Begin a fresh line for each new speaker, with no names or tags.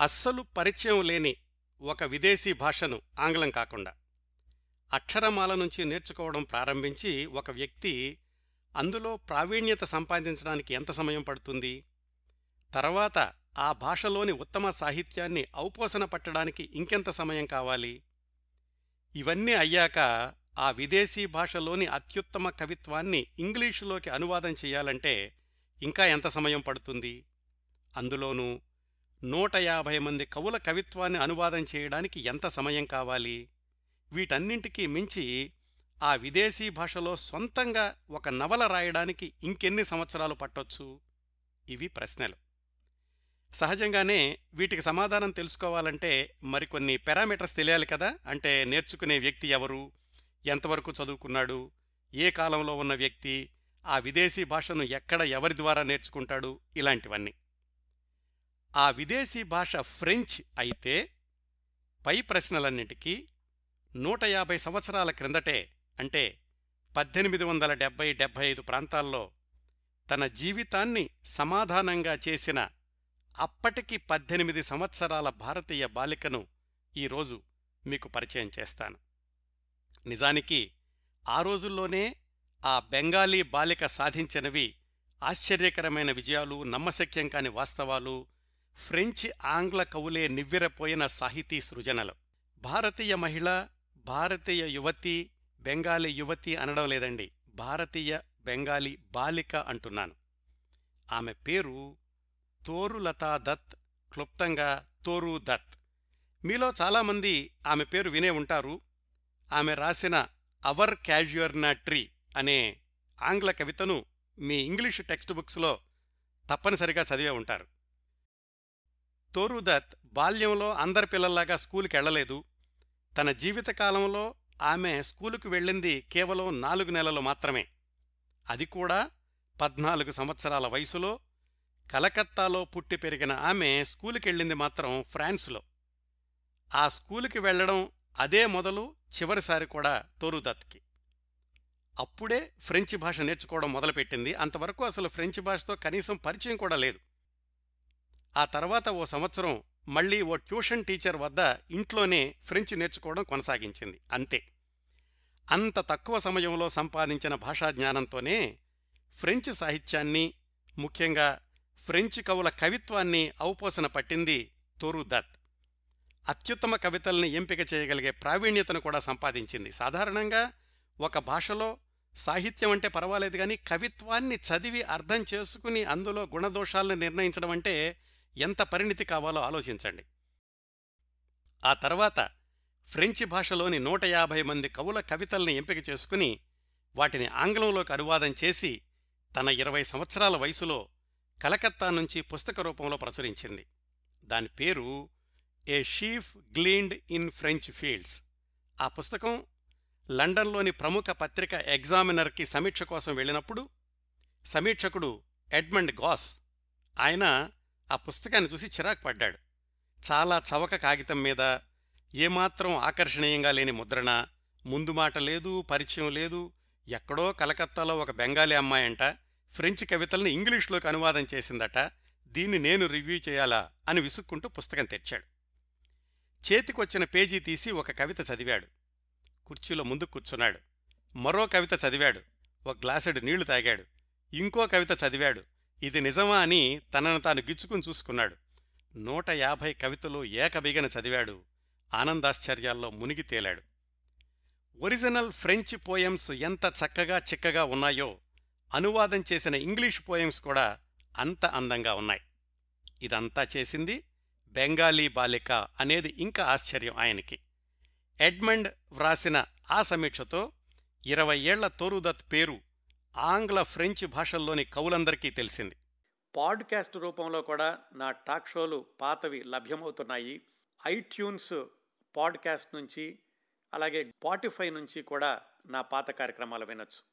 అస్సలు పరిచయం లేని ఒక విదేశీ భాషను ఆంగ్లం కాకుండా. అక్షరమాల నుంచి నేర్చుకోవడం ప్రారంభించి ఒక వ్యక్తి అందులో ప్రావీణ్యత సంపాదించడానికి ఎంత సమయం పడుతుంది? తర్వాత ఆ భాషలోని ఉత్తమ సాహిత్యాన్ని ఔపోసన పట్టడానికి ఇంకెంత సమయం కావాలి? ఇవన్నీ అయ్యాక ఆ విదేశీ భాషలోని అత్యుత్తమ కవిత్వాన్ని ఇంగ్లీషులోకి అనువాదం చెయ్యాలంటే ఇంకా ఎంత సమయం పడుతుంది? అందులోనూ నూట యాభై మంది కవుల కవిత్వాన్ని అనువాదం చేయడానికి ఎంత సమయం కావాలి? వీటన్నింటికీ మించి ఆ విదేశీ భాషలో సొంతంగా ఒక నవల రాయడానికి ఇంకెన్ని సంవత్సరాలు పట్టొచ్చు? ఇవి ప్రశ్నలు. సహజంగానే వీటికి సమాధానం తెలుసుకోవాలంటే మరికొన్ని పారామీటర్స్ తెలియాలి కదా? అంటే నేర్చుకునే వ్యక్తి ఎవరు? ఎంతవరకు చదువుకున్నాడు? ఏ కాలంలో ఉన్న వ్యక్తి? ఆ విదేశీ భాషను ఎక్కడ ఎవరి ద్వారా నేర్చుకుంటాడు? ఇలాంటివన్నీ. ఆ విదేశీ భాష ఫ్రెంచ్ అయితే పై ప్రశ్నలన్నిటికీ నూట యాభై సంవత్సరాల క్రిందటే అంటే పద్దెనిమిది వందల డెబ్బై డెబ్బై ఐదు ప్రాంతాల్లో తన జీవితాన్ని సమాధానంగా చేసిన అప్పటికి పద్దెనిమిది సంవత్సరాల భారతీయ బాలికను ఈరోజు మీకు పరిచయం చేస్తాను. నిజానికి ఆ రోజుల్లోనే ఆ బెంగాలీ బాలిక సాధించినవి ఆశ్చర్యకరమైన విజయాలు నమ్మశక్యం కాని వాస్తవాలు ఫ్రెంచ్ ఆంగ్ల కవులే నివ్వెరపోయిన సాహితీ సృజనలు. భారతీయ మహిళ భారతీయ యువతి బెంగాలీ యువతి అనడం లేదండి భారతీయ బెంగాలీ బాలిక అంటున్నాను. ఆమె పేరు తోరులతా దత్ క్లుప్తంగా తోరు దత్. మీలో చాలామంది ఆమె పేరు వినే ఉంటారు. ఆమె రాసిన అవర్ క్యాజుయర్నా ట్రీ అనే ఆంగ్ల కవితను మీ ఇంగ్లీషు టెక్స్ట్ బుక్స్లో తప్పనిసరిగా చదివే ఉంటారు. తోరుదత్ బాల్యంలో అందరి పిల్లల్లాగా స్కూలుకి వెళ్ళలేదు. తన జీవితకాలంలో ఆమె స్కూలుకు వెళ్ళింది కేవలం నాలుగు నెలలు మాత్రమే. అది కూడా పద్నాలుగు సంవత్సరాల వయసులో కలకత్తాలో పుట్టి పెరిగిన ఆమె స్కూలుకెళ్ళింది మాత్రం ఫ్రాన్స్లో. ఆ స్కూలుకి వెళ్ళడం అదే మొదలు చివరిసారి కూడా తోరుదత్కి అప్పుడే ఫ్రెంచి భాష నేర్చుకోవడం మొదలుపెట్టింది. అంతవరకు అసలు ఫ్రెంచి భాషతో కనీసం పరిచయం కూడా లేదు. ఆ తర్వాత ఓ సంవత్సరం మళ్ళీ ఓ ట్యూషన్ టీచర్ వద్ద ఇంట్లోనే ఫ్రెంచ్ నేర్చుకోవడం కొనసాగించింది. అంతే. అంత తక్కువ సమయంలో సంపాదించిన భాషా జ్ఞానంతోనే ఫ్రెంచ్ సాహిత్యాన్ని ముఖ్యంగా ఫ్రెంచ్ కవుల కవిత్వాన్ని ఔపోసన పట్టింది తోరుదత్ అత్యుత్తమ కవితల్ని ఎంపిక చేయగలిగే ప్రావీణ్యతను కూడా సంపాదించింది. సాధారణంగా ఒక భాషలో సాహిత్యం అంటే పర్వాలేదు కానీ కవిత్వాన్ని చదివి అర్థం చేసుకుని అందులో గుణదోషాలను నిర్ణయించడం అంటే ఎంత పరిణితి కావాలో ఆలోచించండి. ఆ తర్వాత ఫ్రెంచి భాషలోని నూట యాభై మంది కవుల కవితల్ని ఎంపిక చేసుకుని వాటిని ఆంగ్లంలోకి అనువాదం చేసి తన ఇరవై సంవత్సరాల వయసులో కలకత్తా నుంచి పుస్తక రూపంలో ప్రచురించింది. దాని పేరు a sheaf gleaned in French fields ఆ పుస్తకం లండన్లోని ప్రముఖ పత్రిక ఎగ్జామినర్కి సమీక్ష కోసం వెళ్ళినప్పుడు సమీక్షకుడు ఎడ్మండ్ గాస్ ఆయన ఆ పుస్తకాన్ని చూసి చిరాకు పడ్డాడు. చాలా చవక కాగితం మీద ఏమాత్రం ఆకర్షణీయంగా లేని ముద్రణ ముందు మాట లేదు పరిచయం లేదు ఎక్కడో కలకత్తాలో ఒక బెంగాలీ అమ్మాయంట ఫ్రెంచ్ కవితల్ని ఇంగ్లీష్లోకి అనువాదం చేసిందట దీన్ని నేను రివ్యూ చేయాలా అని విసుక్కుంటూ పుస్తకం తెచ్చాడు చేతికొచ్చిన పేజీ తీసి ఒక కవిత చదివాడు. కుర్చీలో ముందు కూర్చున్నాడు. మరో కవిత చదివాడు. ఒక గ్లాసుడు నీళ్ళు తాగాడు. ఇంకో కవిత చదివాడు. ఇది నిజమా అని తనను తాను గిచ్చుకుని చూసుకున్నాడు. నూట యాభై కవితలు ఏకబిగన చదివాడు. ఆనందాశ్చర్యాల్లో మునిగి తేలాడు. ఒరిజినల్ ఫ్రెంచ్ పోయమ్స్ ఎంత చక్కగా చిక్కగా ఉన్నాయో అనువాదం చేసిన ఇంగ్లీష్ పోయమ్స్ కూడా అంత అందంగా ఉన్నాయి. ఇదంతా చేసింది బెంగాలీ బాలిక అనేది ఇంకా ఆశ్చర్యం ఆయనకి. ఎడ్మండ్ వ్రాసిన ఆ సమీక్షతో ఇరవై ఏళ్ళ తోరుదత్ పేరు ఆంగ్ల ఫ్రెంచ్ భాషల్లోని కవులందరికీ తెలిసింది. పాడ్కాస్ట్ రూపంలో కూడా నా టాక్ షోలు పాతవి లభ్యమవుతున్నాయి. ఐట్యూన్స్ పాడ్కాస్ట్ నుంచి అలాగే స్పాటిఫై నుంచి కూడా నా పాత కార్యక్రమాలు వినొచ్చు.